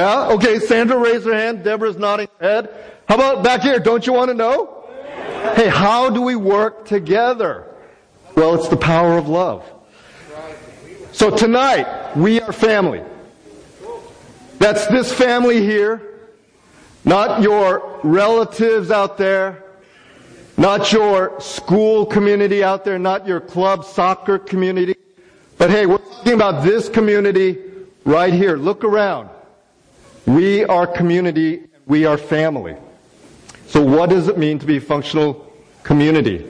Yeah? Okay, Sandra raised her hand. Deborah's nodding her head. How about back here? Don't you want to know? Hey, how do we work together? Well, it's the power of love. So tonight, we are family. That's this family here, not your relatives out there, not your school community out there, not your club soccer community. But hey, we're talking about this community right here. Look around. We are community, we are family. So what does it mean to be a functional community?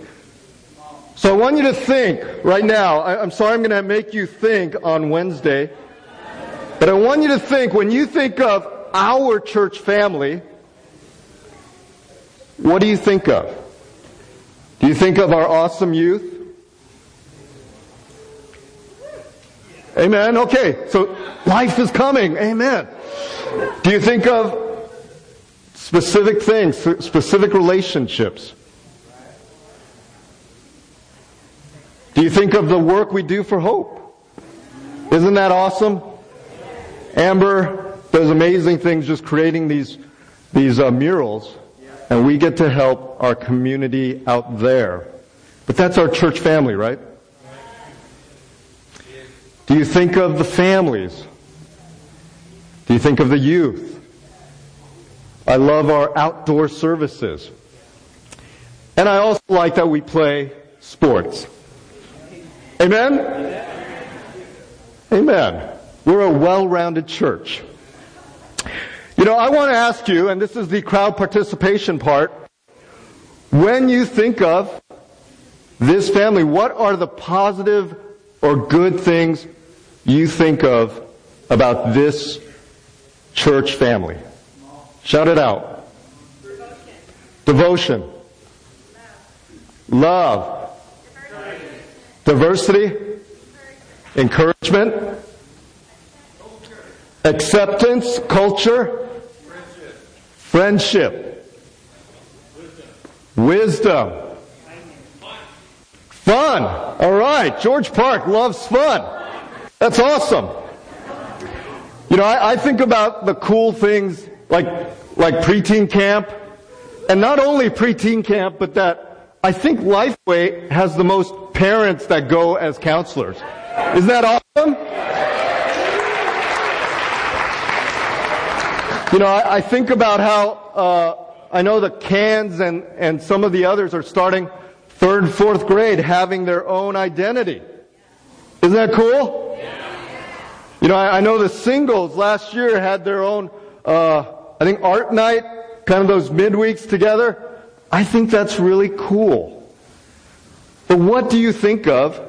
So I want you to think right now. I, am sorry I'm going to make you think on Wednesday. But I want you to think, when you think of our church family, what do you think of? Do you think of our awesome youth? Amen. Okay. So life is coming. Amen. Do you think of specific things, specific relationships? Do you think of the work we do for hope? Isn't that awesome? Amber does amazing things just creating these, these uh, murals, and we get to help our community out there. But that's our church family, right? Do you think of the families? You think of the youth? I love our outdoor services. And I also like that we play sports. Amen? Amen. We're a well-rounded church. You know, I want to ask you, and this is the crowd participation part, when you think of this family, what are the positive or good things you think of about this church family? Shout it out. Devotion. Love. Diversity, encouragement, acceptance, culture, friendship, wisdom, fun. All right, George Park loves fun. That's awesome. You know, I, I think about the cool things like like preteen camp, and not only preteen camp, but that I think Lifeway has the most parents that go as counselors. Isn't that awesome? You know, I, I think about how uh, I know the Cans and, and some of the others are starting third fourth grade having their own identity. Isn't that cool? You know, I, I know the singles last year had their own, uh, I think art night, kind of those midweeks together. I think that's really cool. But what do you think of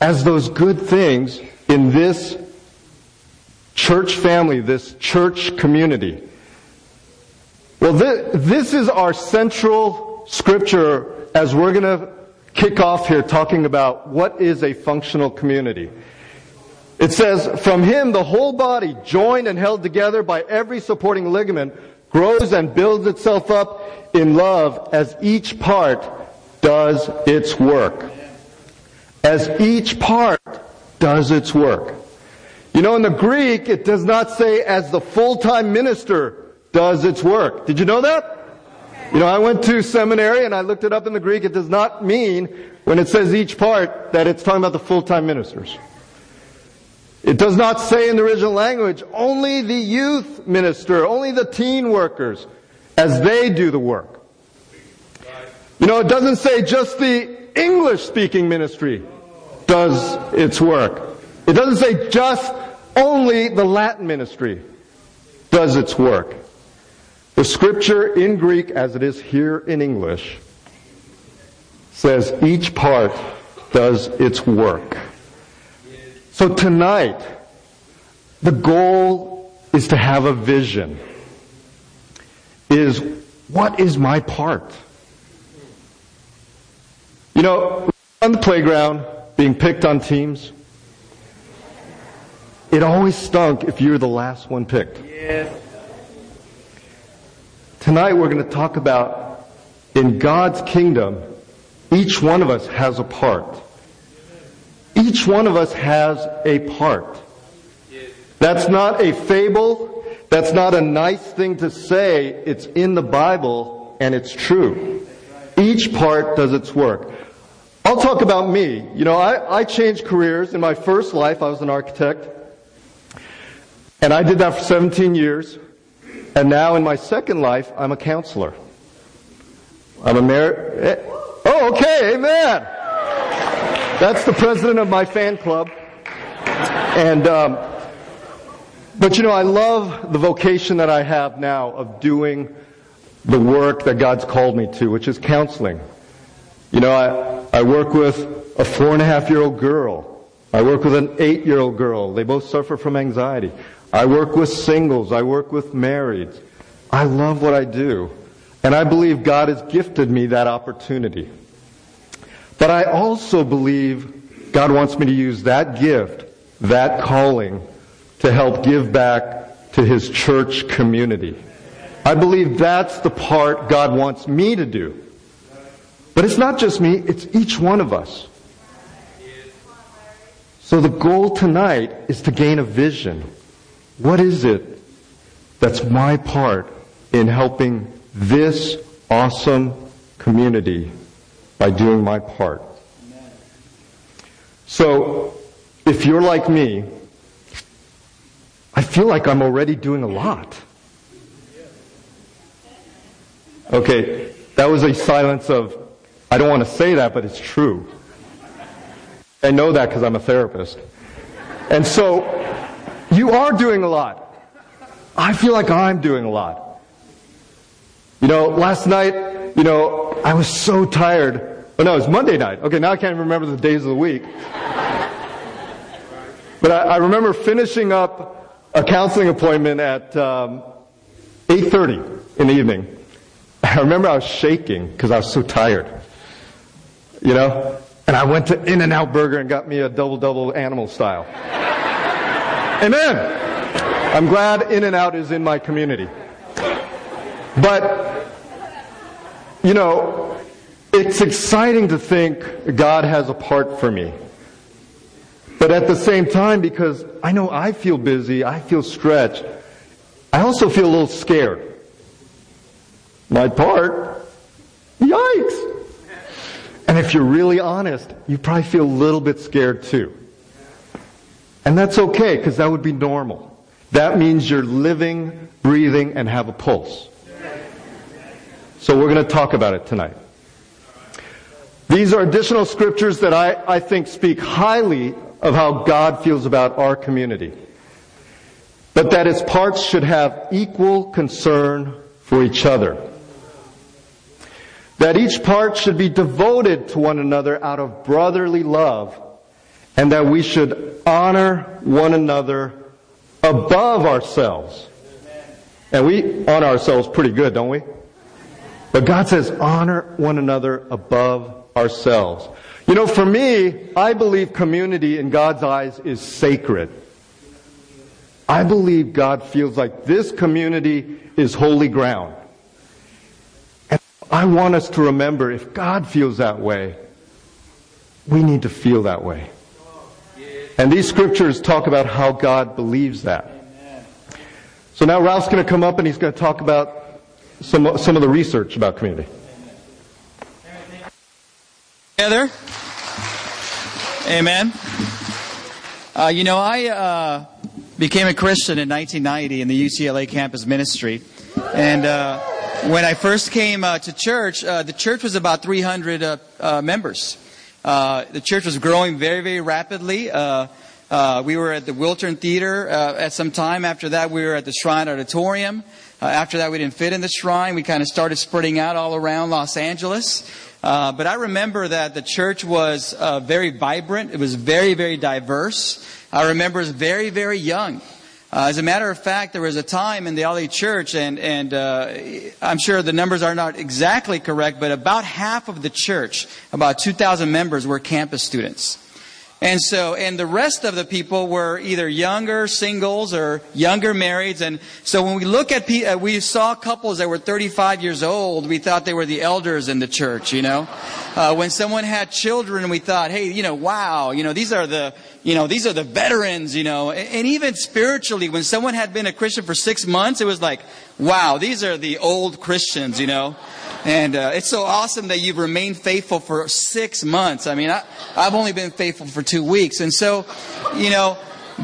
as those good things in this church family, this church community? Well, this, this is our central scripture as we're going to kick off here talking about what is a functional community. It says, from him the whole body, joined and held together by every supporting ligament, grows and builds itself up in love as each part does its work. As each part does its work. You know, in the Greek, it does not say as the full-time minister does its work. Did you know that? You know, I went to seminary and I looked it up in the Greek. It does not mean when it says each part that it's talking about the full-time ministers. It does not say in the original language only the youth minister, only the teen workers as they do the work. You know, it doesn't say just the English speaking ministry does its work. It doesn't say just only the Latin ministry does its work. The scripture in Greek, as it is here in English, says each part does its work. So tonight, the goal is to have a vision is what is my part? You know, on the playground, being picked on teams, it always stunk if you were the last one picked. Yes. Tonight we're going to talk about in God's kingdom, each one of us has a part. Each one of us has a part. That's not a fable. That's not a nice thing to say. It's in the Bible and it's true. Each part does its work. I'll talk about me. You know, I, I changed careers. In my first life, I was an architect. And I did that for 17 years. And now in my second life, I'm a counselor. I'm a married. Eh, oh, okay, amen. That's the president of my fan club. And, um, but you know, I love the vocation that I have now of doing the work that God's called me to, which is counseling. You know, I, I work with a four and a half year old girl. I work with an eight year old girl. They both suffer from anxiety. I work with singles. I work with marrieds. I love what I do. And I believe God has gifted me that opportunity. But I also believe God wants me to use that gift, that calling, to help give back to his church community. I believe that's the part God wants me to do. But it's not just me, it's each one of us. So the goal tonight is to gain a vision. What is it that's my part in helping this awesome community by doing my part? So, if you're like me, I feel like I'm already doing a lot. Okay, that was a silence of, I don't want to say that, but it's true. I know that because I'm a therapist. And so, you are doing a lot. I feel like I'm doing a lot. You know, last night, you know, I was so tired. Oh no, it was Monday night. Okay, now I can't remember the days of the week. But I, I remember finishing up a counseling appointment at um, 8.30 in the evening. I remember I was shaking because I was so tired. You know? And I went to In-N-Out Burger and got me a double-double animal style. Amen. I'm glad In-N-Out is in my community. But, you know, it's exciting to think God has a part for me. But at the same time, because I know I feel busy, I feel stretched, I also feel a little scared. My part? Yikes! And if you're really honest, you probably feel a little bit scared too. And that's okay, because that would be normal. That means you're living, breathing, and have a pulse. So we're going to talk about it tonight. These are additional scriptures that I, I think speak highly of how God feels about our community. But that its parts should have equal concern for each other. That each part should be devoted to one another out of brotherly love, and that we should honor one another above ourselves. And we honor ourselves pretty good, don't we? But God says honor one another above ourselves. You know, for me, I believe community in God's eyes is sacred. I believe God feels like this community is holy ground. And I want us to remember if God feels that way, we need to feel that way. And these scriptures talk about how God believes that. So now Ralph's going to come up and he's going to talk about some, some of the research about community. Together. Amen. Uh, you know, I uh, became a Christian in 1990 in the UCLA campus ministry. And uh, when I first came uh, to church, uh, the church was about 300 uh, members. the church was growing very, very rapidly. we were at the Wiltern Theater at some time. After that, we were at the Shrine Auditorium. After that, we didn't fit in the shrine. We kind of started spreading out all around Los Angeles. Uh, but I remember that the church was uh, very vibrant. It was very, very diverse. I remember it was very, very young. Uh, as a matter of fact, there was a time in the LA church, and, and uh, I'm sure the numbers are not exactly correct, but about half of the church, about 2,000 members, were campus students. And so, and the rest of the people were either younger singles or younger marrieds. And so when we look at, uh, we saw couples that were 35 years old, we thought they were the elders in the church, you know. Uh, when someone had children, we thought, hey, you know, wow, you know, these are the, you know, these are the veterans, you know. And even spiritually, when someone had been a Christian for six months, it was like, wow, these are the old Christians, you know. And uh, it's so awesome that you've remained faithful for six months. I mean, I, I've only been faithful for two weeks. And so, you know,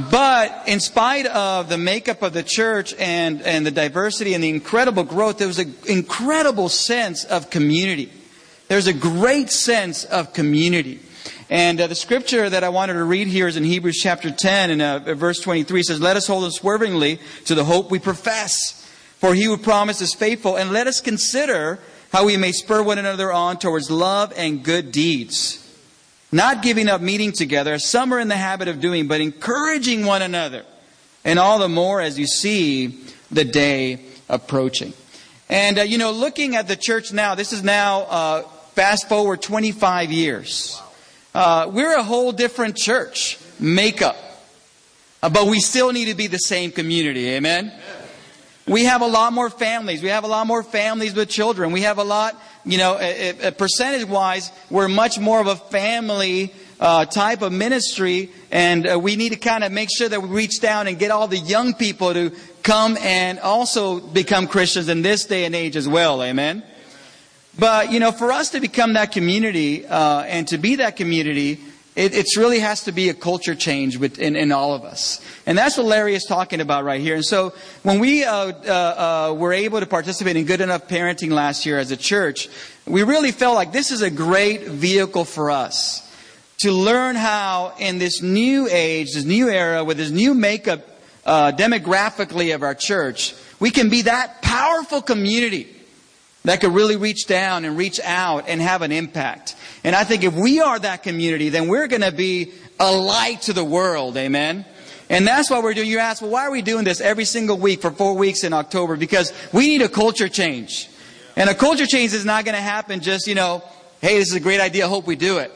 but in spite of the makeup of the church and, and the diversity and the incredible growth, there was an incredible sense of community. There's a great sense of community. And uh, the scripture that I wanted to read here is in Hebrews chapter 10 and uh, verse 23 it says, Let us hold unswervingly to the hope we profess. For he who promised is faithful. And let us consider how we may spur one another on towards love and good deeds not giving up meeting together, as some are in the habit of doing, but encouraging one another. And all the more as you see the day approaching. And, uh, you know, looking at the church now, this is now uh, fast forward 25 years. Uh, we're a whole different church makeup. Uh, but we still need to be the same community. Amen? We have a lot more families. We have a lot more families with children. We have a lot you know, percentage wise, we're much more of a family uh, type of ministry, and uh, we need to kind of make sure that we reach down and get all the young people to come and also become Christians in this day and age as well. Amen. But you know, for us to become that community uh, and to be that community, it, it really has to be a culture change within in all of us. And that's what Larry is talking about right here. And so when we uh, uh, uh, were able to participate in Good Enough Parenting last year as a church, we really felt like this is a great vehicle for us to learn how in this new age, this new era, with this new makeup uh, demographically of our church, we can be that powerful community that could really reach down and reach out and have an impact. And I think if we are that community, then we're going to be a light to the world. Amen. And that's what we're doing. You ask, well, why are we doing this every single week for four weeks in October? Because we need a culture change. And a culture change is not going to happen just, you know, hey, this is a great idea. Hope we do it.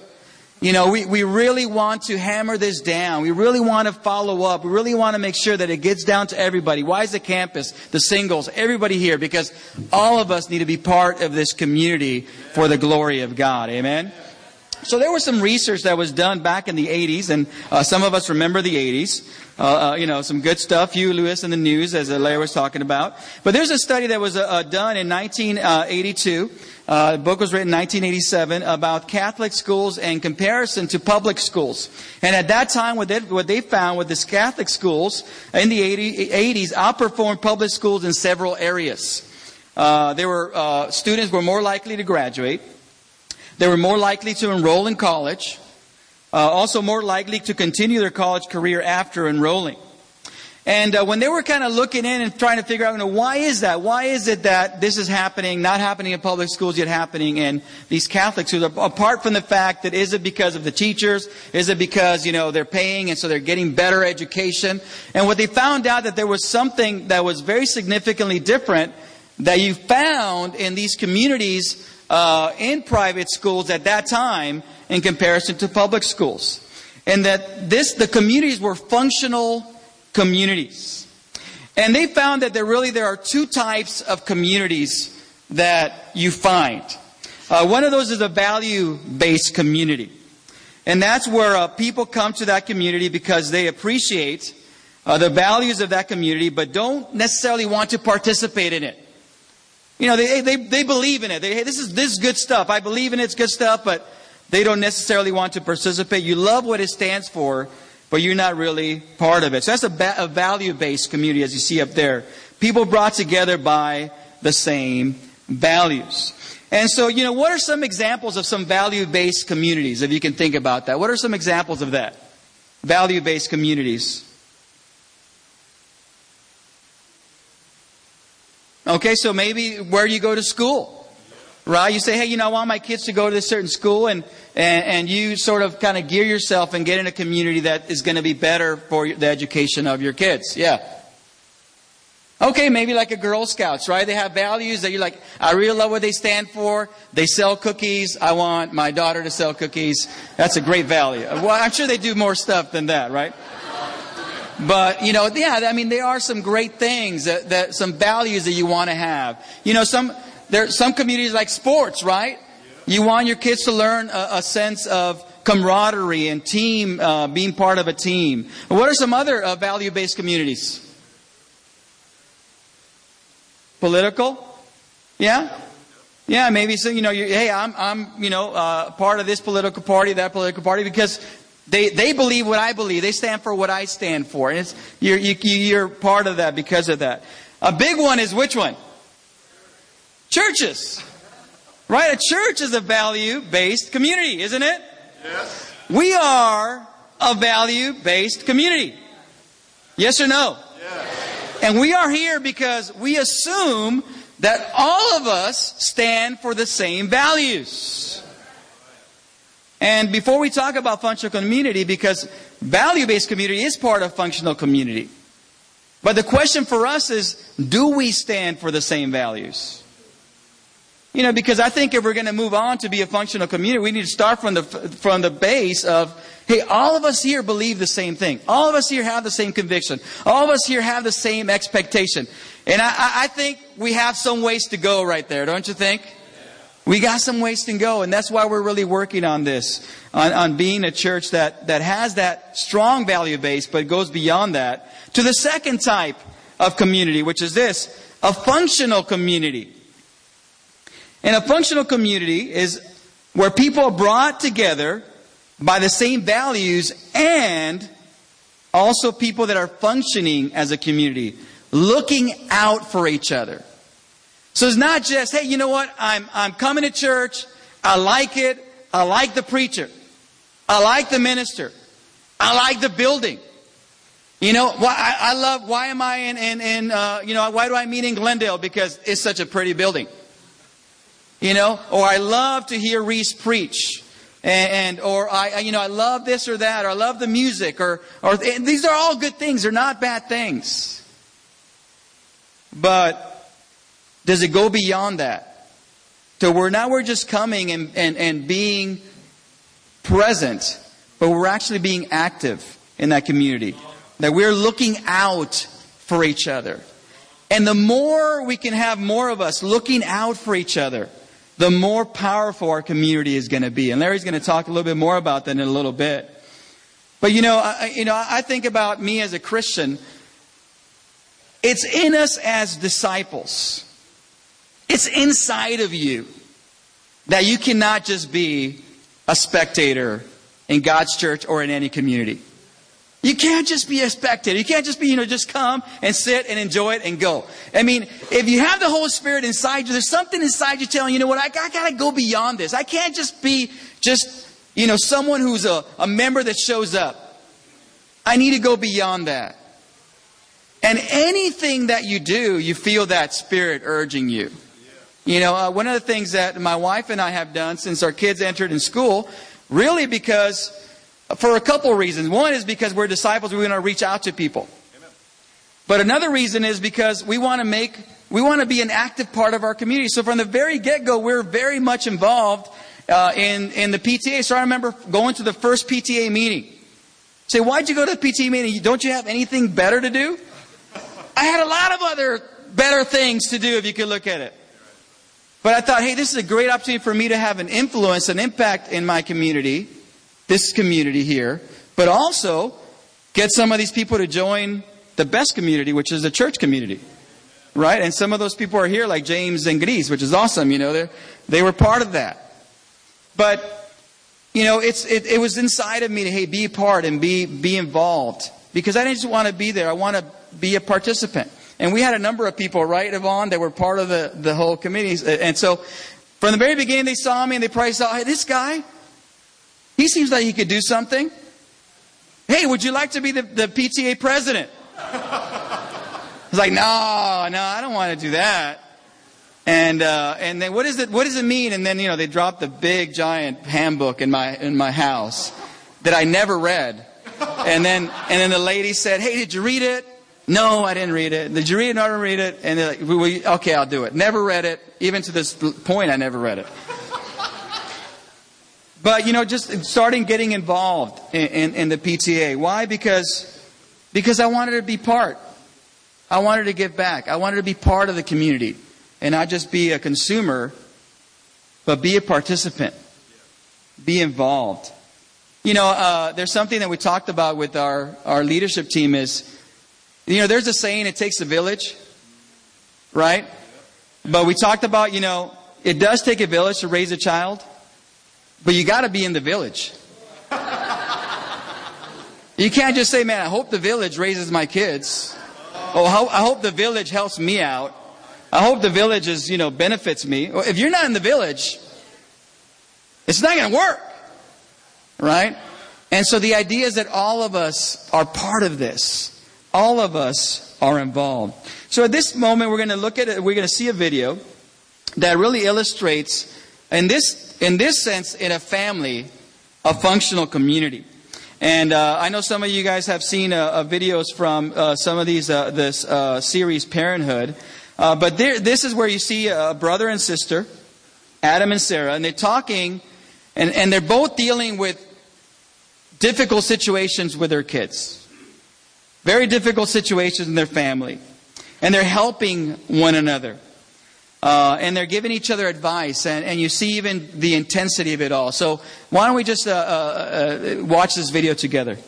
You know, we, we really want to hammer this down. We really want to follow up. We really want to make sure that it gets down to everybody. Why is the campus, the singles, everybody here? Because all of us need to be part of this community for the glory of God. Amen? So there was some research that was done back in the 80s, and uh, some of us remember the 80s. Uh, uh, you know, some good stuff, Huey Lewis and the News, as Larry was talking about. But there's a study that was uh, uh, done in 1982. Uh, the book was written in 1987 about Catholic schools in comparison to public schools. And at that time, what they, what they found was the Catholic schools in the 80, 80s outperformed public schools in several areas. there were students were more likely to graduate. They were more likely to enroll in college, uh, also more likely to continue their college career after enrolling. And uh, when they were kind of looking in and trying to figure out, you know, why is that? Why is it that this is happening, not happening in public schools, yet happening in these Catholic schools? Apart from the fact that is it because of the teachers? Is it because, you know, they're paying and so they're getting better education? And what they found out that there was something that was very significantly different that you found in these communities uh, in private schools at that time in comparison to public schools. And that this, the communities were functional communities. And they found that there really, there are two types of communities that you find. Uh, one of those is a value-based community. And that's where uh, people come to that community because they appreciate uh, the values of that community, but don't necessarily want to participate in it. You know, they, they, they believe in it. They, hey, this is, this is good stuff. I believe in it. It's good stuff, but they don't necessarily want to participate. You love what it stands for, but you're not really part of it. So that's a, ba- a value-based community, as you see up there. People brought together by the same values. And so, you know, what are some examples of some value-based communities, if you can think about that? What are some examples of that? Value-based communities. Okay, so maybe where you go to school. Right? You say, hey, you know, I want my kids to go to this certain school, and, and, and you sort of kind of gear yourself and get in a community that is going to be better for the education of your kids. Yeah. Okay, maybe like a Girl Scouts, right? They have values that you're like, I really love what they stand for. They sell cookies. I want my daughter to sell cookies. That's a great value. Well, I'm sure they do more stuff than that, right? But, you know, yeah, I mean, there are some great things that, that some values that you want to have. You know, some, there, some communities like sports, right? You want your kids to learn a, a sense of camaraderie and team, uh, being part of a team. What are some other uh, value based communities? Political? Yeah? Yeah, maybe so. You know, hey, I'm, I'm, you know, uh, part of this political party, that political party, because they, they believe what I believe. They stand for what I stand for, and it's you're you, you're part of that because of that. A big one is which one? Churches, right? A church is a value-based community, isn't it? Yes. We are a value-based community. Yes or no? Yes. And we are here because we assume that all of us stand for the same values. And before we talk about functional community, because value-based community is part of functional community. But the question for us is, do we stand for the same values? You know, because I think if we're going to move on to be a functional community, we need to start from the, from the base of, hey, all of us here believe the same thing. All of us here have the same conviction. All of us here have the same expectation. And I, I think we have some ways to go right there, don't you think? We got some ways to go, and that's why we're really working on this, on, on being a church that, that has that strong value base, but goes beyond that to the second type of community, which is this, a functional community. And a functional community is where people are brought together by the same values and also people that are functioning as a community, looking out for each other. So it's not just, hey, you know what? I'm, I'm coming to church. I like it. I like the preacher. I like the minister. I like the building. You know, why, I, I love, why am I in, in, in uh, you know, why do I meet in Glendale? Because it's such a pretty building. You know, or I love to hear Reese preach. And, and, or I, you know, I love this or that, or I love the music, or, or these are all good things. They're not bad things. But does it go beyond that? To where now we're just coming and, and, and being present, but we're actually being active in that community. That we're looking out for each other. And the more we can have more of us looking out for each other, the more powerful our community is going to be. And Larry's going to talk a little bit more about that in a little bit. But you know, I, you know, I think about me as a Christian. It's in us as disciples. It's inside of you that you cannot just be a spectator in God's church or in any community. You can't just be a spectator. You can't just be, you know, just come and sit and enjoy it and go. I mean, if you have the Holy Spirit inside you, there's something inside you telling you, know what, I, I gotta go beyond this. I can't just be just, you know, someone who's a, a member that shows up. I need to go beyond that. And anything that you do, you feel that Spirit urging you. You know, uh, one of the things that my wife and I have done since our kids entered in school, really because for a couple of reasons. One is because we're disciples, we want to reach out to people. But another reason is because we want to make, we want to be an active part of our community. So from the very get-go, we're very much involved uh, in, in the PTA. So I remember going to the first PTA meeting. Say, why'd you go to the PTA meeting? Don't you have anything better to do? I had a lot of other better things to do if you could look at it. But I thought, hey, this is a great opportunity for me to have an influence, an impact in my community this community here, but also get some of these people to join the best community, which is the church community. Right? And some of those people are here, like James and Gris, which is awesome. You know, they they were part of that. But, you know, it's, it, it was inside of me to, hey, be a part and be, be involved. Because I didn't just want to be there. I want to be a participant. And we had a number of people, right, Yvonne, that were part of the, the whole committee. And so, from the very beginning, they saw me and they probably saw, hey, this guy, he seems like he could do something. Hey, would you like to be the, the PTA president? I was like, no, no, I don't want to do that. And uh, and then what is it? What does it mean? And then you know they dropped the big giant handbook in my in my house that I never read. And then and then the lady said, "Hey, did you read it?" No, I didn't read it. Did you read it? No, I didn't read it. And they're like, well, okay, I'll do it. Never read it. Even to this point, I never read it. But, you know, just starting getting involved in, in, in, the PTA. Why? Because, because I wanted to be part. I wanted to give back. I wanted to be part of the community and not just be a consumer, but be a participant. Be involved. you know, uh, there's something that we talked about with our, our leadership team is, you know, there's a saying, it takes a village, right? But we talked about, you know, it does take a village to raise a child, but you got to be in the village. You can't just say, man, I hope the village raises my kids. Oh, I hope the village helps me out. I hope the village is, you know, benefits me. If you're not in the village, it's not going to work. Right? And so the idea is that all of us are part of this. All of us are involved. So at this moment, we're going to look at it, we're going to see a video that really illustrates, in this, in this sense, in a family, a functional community. And uh, I know some of you guys have seen uh, uh, videos from uh, some of these uh, this uh, series, Parenthood. but there, this is where you see a brother and sister, Adam and Sarah, and they're talking, and, and they're both dealing with difficult situations with their kids. Very difficult situations in their family. And they're helping one another. Uh, and they're giving each other advice, and, and you see even the intensity of it all. So, why don't we just uh, uh, uh watch this video together?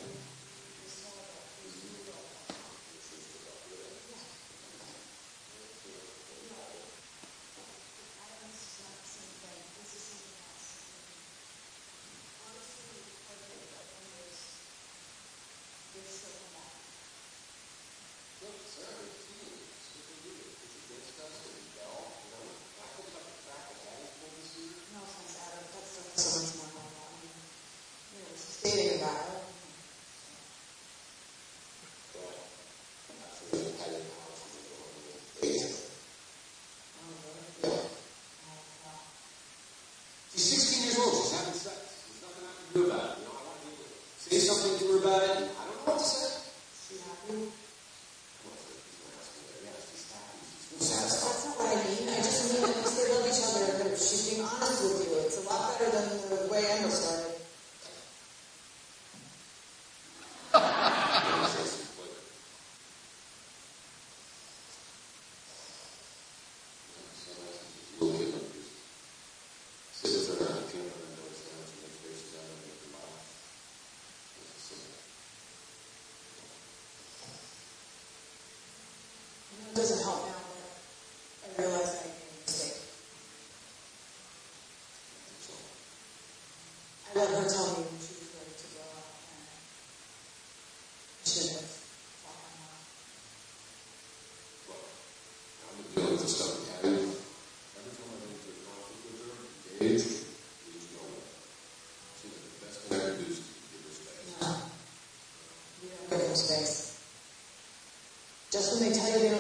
talk to her about it. things. Just when they tell you they're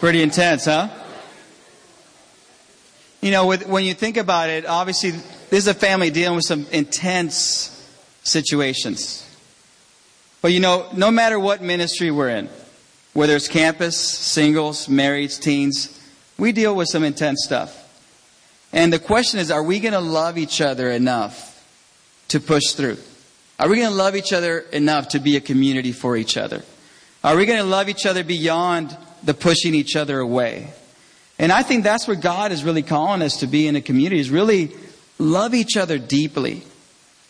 Pretty intense, huh? You know, with, when you think about it, obviously, this is a family dealing with some intense situations. But you know, no matter what ministry we're in, whether it's campus, singles, marrieds, teens, we deal with some intense stuff. And the question is, are we going to love each other enough to push through? Are we going to love each other enough to be a community for each other? Are we going to love each other beyond the pushing each other away? And I think that's where God is really calling us to be in a community is really love each other deeply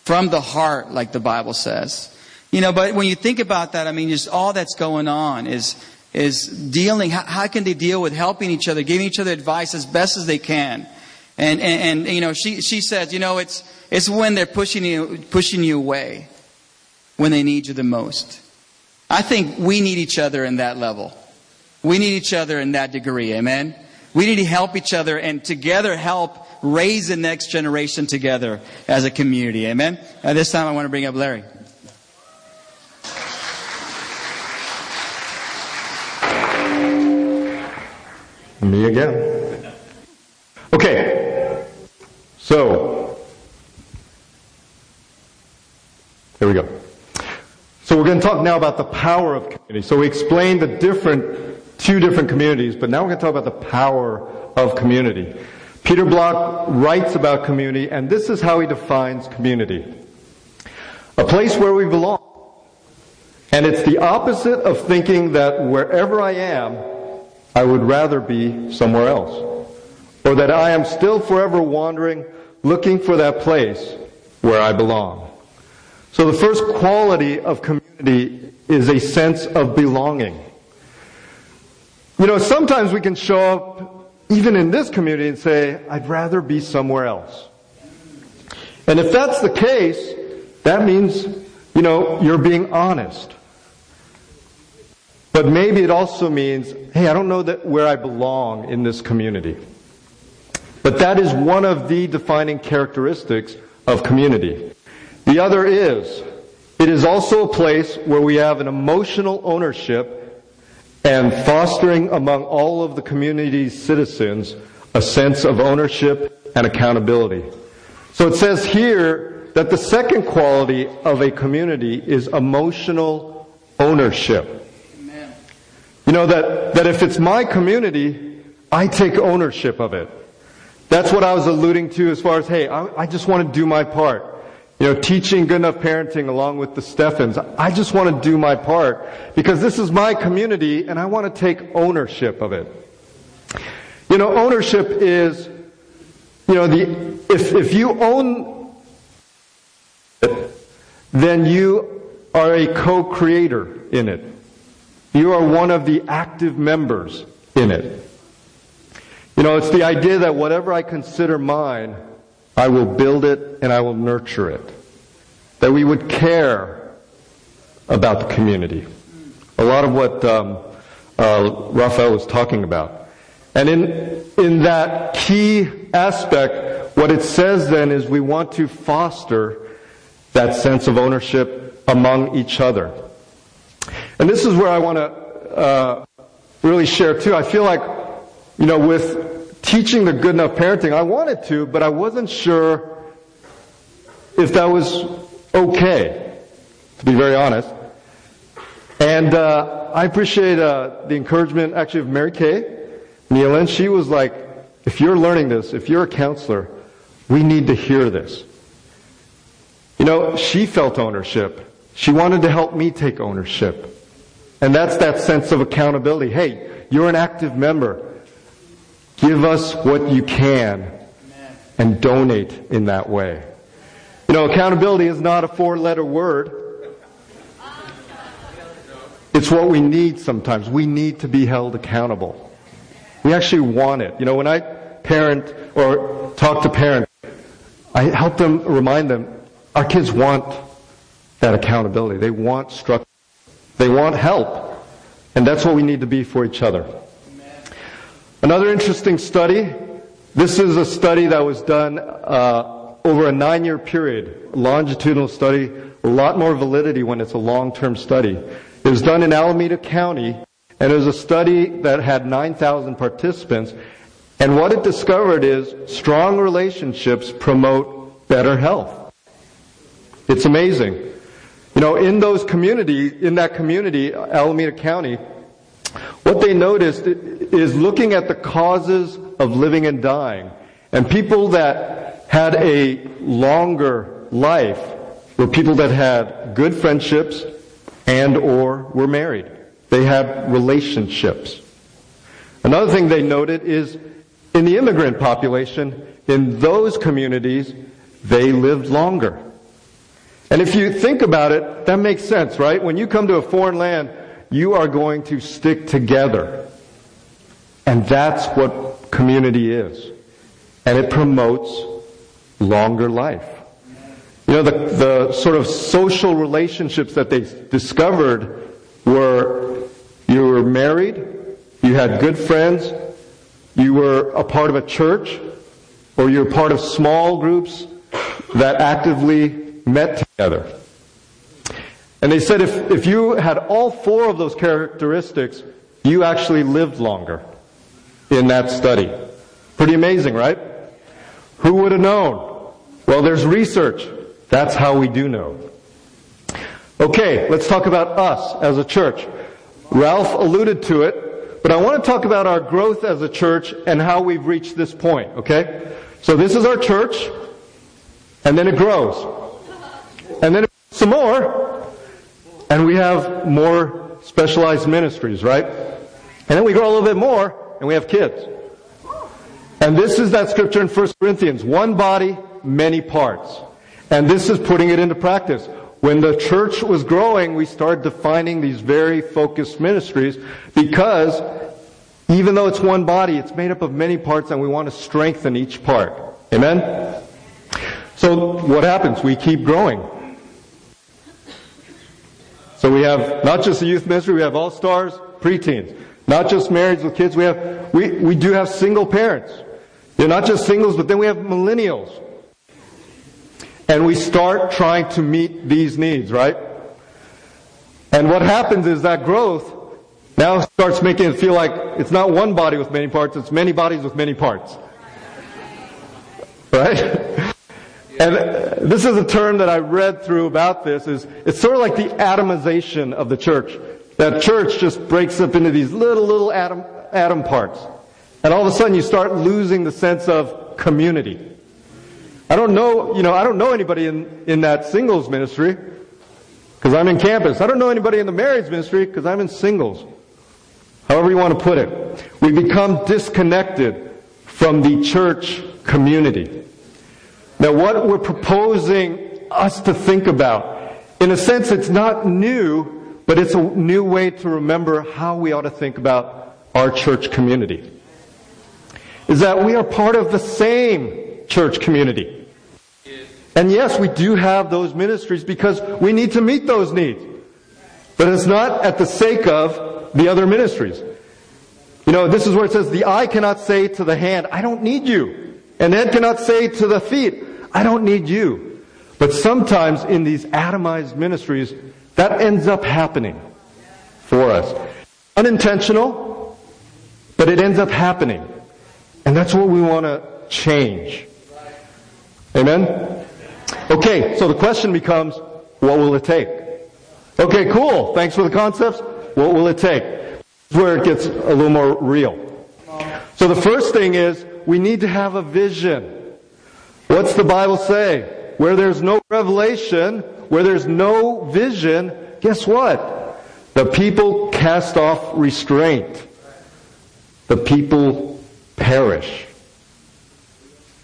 from the heart, like the Bible says. You know, but when you think about that, I mean, just all that's going on is, is dealing, how, how can they deal with helping each other, giving each other advice as best as they can? And, and, and you know, she, she says, you know, it's, it's when they're pushing you, pushing you away, when they need you the most. I think we need each other in that level. We need each other in that degree. Amen. We need to help each other and together help raise the next generation together as a community. Amen. At this time, I want to bring up Larry. Me again. Okay. So, here we go. So we're going to talk now about the power of community. So we explained the different, two different communities, but now we're going to talk about the power of community. Peter Block writes about community, and this is how he defines community. A place where we belong. And it's the opposite of thinking that wherever I am, I would rather be somewhere else. Or that I am still forever wandering, looking for that place where I belong. So the first quality of community is a sense of belonging. You know, sometimes we can show up even in this community and say, I'd rather be somewhere else. And if that's the case, that means, you know, you're being honest. But maybe it also means, hey, I don't know that where I belong in this community. But that is one of the defining characteristics of community. The other is, it is also a place where we have an emotional ownership and fostering among all of the community's citizens a sense of ownership and accountability. So it says here that the second quality of a community is emotional ownership. Amen. You know, that, that if it's my community, I take ownership of it. That's what I was alluding to as far as, hey, I, I just want to do my part. You know, teaching good enough parenting along with the Steffens. I just want to do my part because this is my community and I want to take ownership of it. You know, ownership is, you know, the, if, if you own it, then you are a co-creator in it. You are one of the active members in it. You know, it's the idea that whatever I consider mine, I will build it and I will nurture it. That we would care about the community. A lot of what um, uh, Raphael was talking about. And in, in that key aspect, what it says then is we want to foster that sense of ownership among each other. And this is where I want to uh, really share too. I feel like, you know, with teaching the good enough parenting, I wanted to, but I wasn't sure if that was okay, to be very honest. And uh, I appreciate uh, the encouragement actually of Mary Kay Nealon. She was like, if you're learning this, if you're a counselor, we need to hear this. You know, she felt ownership. She wanted to help me take ownership. And that's that sense of accountability. Hey, you're an active member. Give us what you can and donate in that way. You know, accountability is not a four letter word. It's what we need sometimes. We need to be held accountable. We actually want it. You know, when I parent or talk to parents, I help them remind them our kids want that accountability. They want structure. They want help. And that's what we need to be for each other. Another interesting study. This is a study that was done uh, over a nine-year period, longitudinal study, a lot more validity when it's a long-term study. It was done in Alameda County, and it was a study that had 9,000 participants. And what it discovered is strong relationships promote better health. It's amazing. You know, in those communities, in that community, Alameda County, what they noticed is looking at the causes of living and dying. And people that had a longer life were people that had good friendships and or were married. They had relationships. Another thing they noted is in the immigrant population, in those communities, they lived longer. And if you think about it, that makes sense, right? When you come to a foreign land, you are going to stick together. And that's what community is. And it promotes longer life. You know, the, the sort of social relationships that they discovered were you were married, you had good friends, you were a part of a church, or you were part of small groups that actively met together. And they said if, if you had all four of those characteristics, you actually lived longer in that study. Pretty amazing, right? Who would have known? Well, there's research. That's how we do know. Okay, let's talk about us as a church. Ralph alluded to it, but I want to talk about our growth as a church and how we've reached this point, okay? So this is our church, and then it grows. And then some more, and we have more specialized ministries, right? And then we grow a little bit more, and we have kids. And this is that scripture in 1 Corinthians, one body, many parts. And this is putting it into practice. When the church was growing, we started defining these very focused ministries because even though it's one body, it's made up of many parts and we want to strengthen each part. Amen? So what happens? We keep growing. So we have not just the youth ministry, we have all stars, preteens. Not just marrieds with kids, we have, we, we do have single parents. They're not just singles, but then we have millennials. And we start trying to meet these needs, right? And what happens is that growth now starts making it feel like it's not one body with many parts, it's many bodies with many parts. Right? And this is a term that I read through about this is it's sort of like the atomization of the church. That church just breaks up into these little, little atom, atom parts. And all of a sudden you start losing the sense of community. I don't know, you know, I don't know anybody in, in that singles ministry because I'm in campus. I don't know anybody in the marriage ministry because I'm in singles. However you want to put it. We become disconnected from the church community. Now what we're proposing us to think about, in a sense it's not new, but it's a new way to remember how we ought to think about our church community is that we are part of the same church community. And yes, we do have those ministries because we need to meet those needs. But it's not at the sake of the other ministries. You know, this is where it says, the eye cannot say to the hand, I don't need you. And the head cannot say to the feet, I don't need you. But sometimes in these atomized ministries, that ends up happening for us. Unintentional, but it ends up happening. And that's what we want to change. Amen? Okay, so the question becomes, what will it take? Okay, cool. Thanks for the concepts. What will it take? This is where it gets a little more real. So the first thing is, we need to have a vision. What's the Bible say? Where there's no revelation, where there's no vision, guess what? The people cast off restraint. The people perish.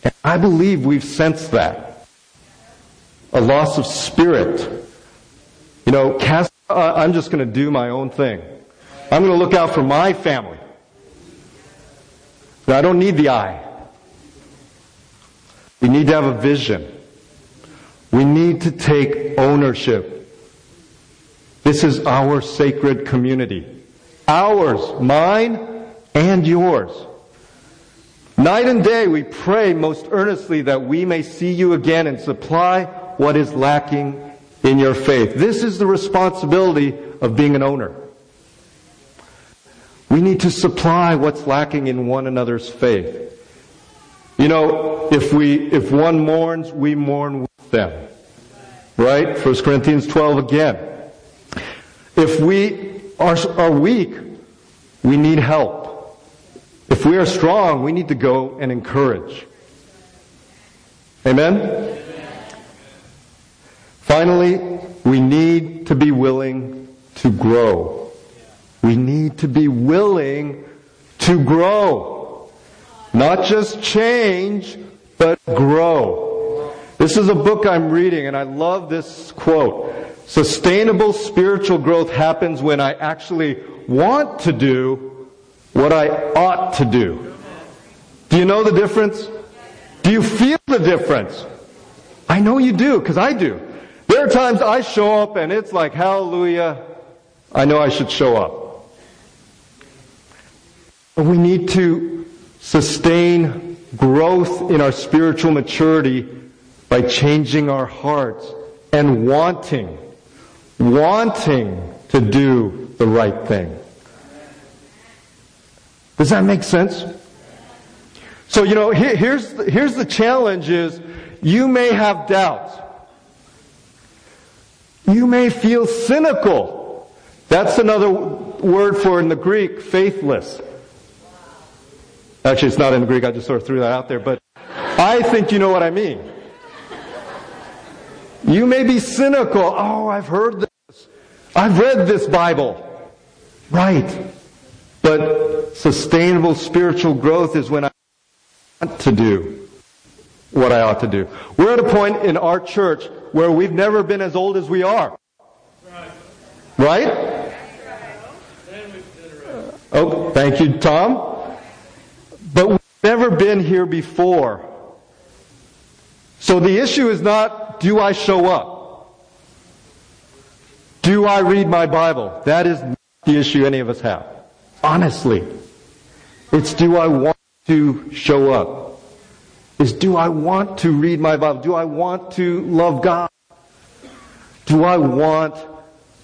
And I believe we've sensed that. A loss of spirit. You know, cast, uh, I'm just going to do my own thing. I'm going to look out for my family. I don't need the eye. We need to have a vision. We need to take ownership. This is our sacred community. Ours, mine, and yours. Night and day we pray most earnestly that we may see you again and supply what is lacking in your faith. This is the responsibility of being an owner. We need to supply what's lacking in one another's faith. You know, if we, if one mourns, we mourn them. Right? 1 Corinthians 12 again. If we are, are weak, we need help. If we are strong, we need to go and encourage. Amen? Finally, we need to be willing to grow. We need to be willing to grow. Not just change, but grow. This is a book I'm reading and I love this quote. Sustainable spiritual growth happens when I actually want to do what I ought to do. Do you know the difference? Do you feel the difference? I know you do, because I do. There are times I show up and it's like, hallelujah, I know I should show up. But we need to sustain growth in our spiritual maturity by changing our hearts and wanting wanting to do the right thing. Does that make sense? So, you know, here, here's, the, here's the challenge is you may have doubts. You may feel cynical. That's another word for in the Greek, faithless. Actually, it's not in the Greek. I just sort of threw that out there, but I think you know what I mean. You may be cynical. Oh, I've heard this. I've read this Bible. Right. But sustainable spiritual growth is when I want to do what I ought to do. We're at a point in our church where we've never been as old as we are. Right? Oh, thank you, Tom. But we've never been here before. So the issue is not, do I show up? Do I read my Bible? That is not the issue any of us have. Honestly. It's do I want to show up? Is do I want to read my Bible? Do I want to love God? Do I want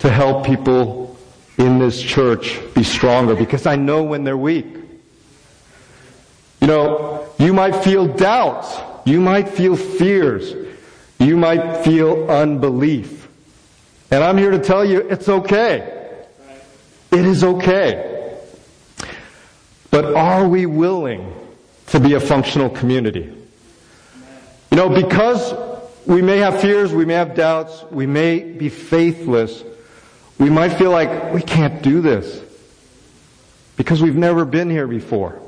to help people in this church be stronger? Because I know when they're weak. You know, you might feel doubts you might feel fears. You might feel unbelief. And I'm here to tell you it's okay. It is okay. But are we willing to be a functional community? You know, because we may have fears, we may have doubts, we may be faithless, we might feel like we can't do this because we've never been here before.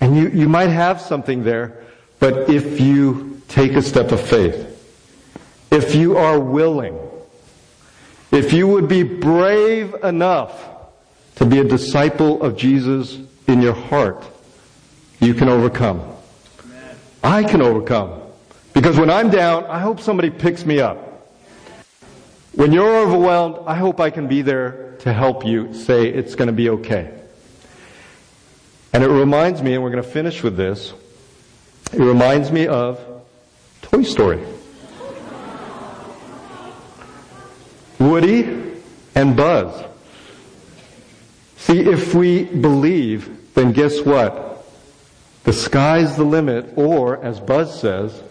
And you, you might have something there, but if you take a step of faith, if you are willing, if you would be brave enough to be a disciple of Jesus in your heart, you can overcome. I can overcome. Because when I'm down, I hope somebody picks me up. When you're overwhelmed, I hope I can be there to help you say it's going to be okay. And it reminds me, and we're going to finish with this, it reminds me of Toy Story. Woody and Buzz. See, if we believe, then guess what? The sky's the limit, or, as Buzz says,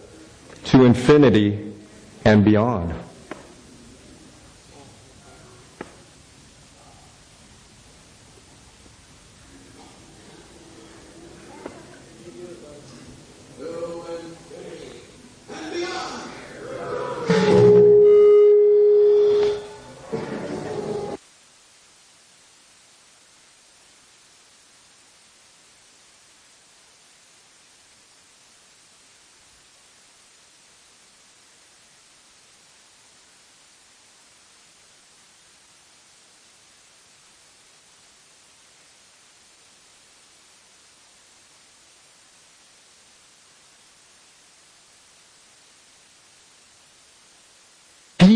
to infinity and beyond.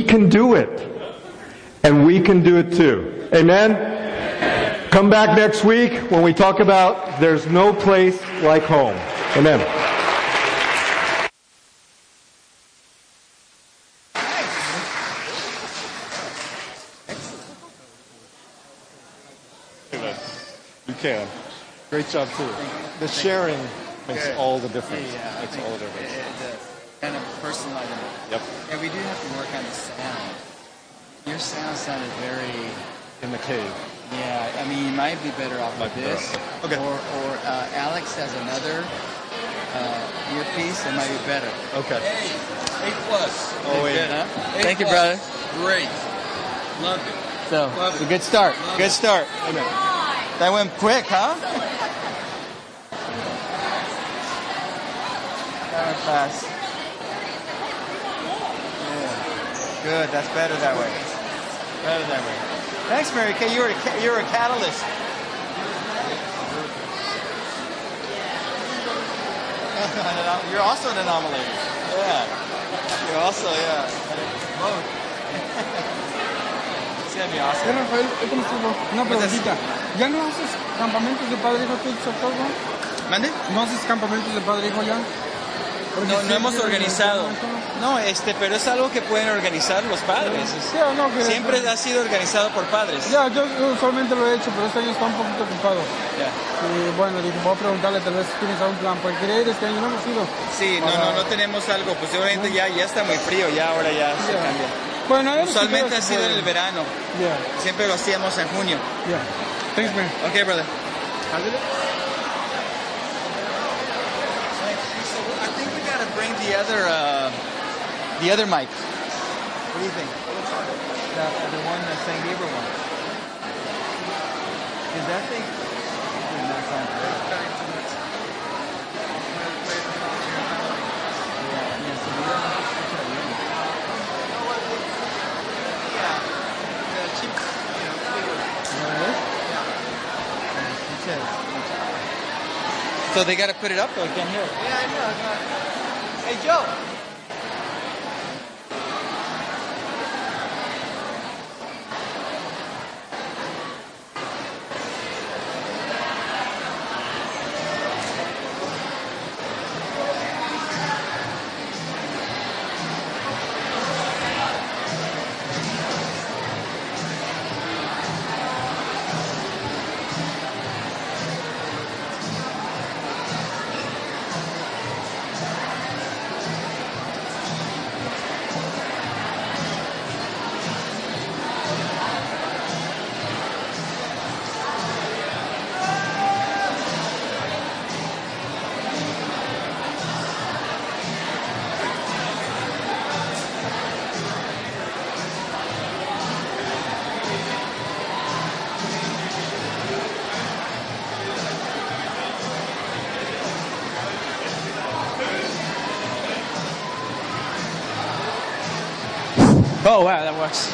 Can do it. And we can do it too. Amen? Come back next week when we talk about there's no place like home. Amen. You can. Great job too. The sharing makes all the difference. Makes all the difference. It- it. Kind of personalizing it. Yep. And we do have to work on the sound. Your sound sounded very, In the cave. yeah, I mean, you might be better off with be better this. off. Okay. Or, or uh, Alex has another uh, earpiece that might be better. Okay. A plus. Oh, wait. Good, huh? A Thank you, plus. brother. Great. Loved it. So, Love it's a it. good start. Love Good it. start. That went quick, huh? That went fast. Yeah. Good. That's better that way. Better that way. Thanks, Mary Kay. You're a you're a catalyst. You're also an anomaly. Yeah. You're also yeah. Both. it's gonna be awesome. Eh, Rafael, ¿cómo estuvo? Una preguntita. ¿Ya no haces campamentos de padre hijo tú? ¿Mande? ¿No haces campamentos de padre hijo ya? No, no hemos organizado. No, este, pero es algo que pueden organizar los padres. Que- Siempre ha sido organizado por padres. Ya, yo usualmente lo he hecho, pero este año está un poquito ocupado. Ya. Y bueno, dije, voy a preguntarle, tal vez tienes algún plan. Porque quería ir este año, no hemos ido. Sí, no, no, no tenemos algo. Pues obviamente ya, ya está muy frío, ya ahora ya se cambia. Bueno, Usualmente ha si sido en el verano. Siempre lo hacíamos en junio. yeah. Thanks, man. Okay, brother. I'll do it. The other, uh, the other mic. What do you think? The, the one, the San Gabriel one. Is that thing? Does not sound great. Yeah, yeah, so we don't have to switch it again. Yeah, the cheap, you know, bigger. He says. So they got to put it up though. I can't hear it. Yeah, I know. Hey, Joe. Oh wow, that works.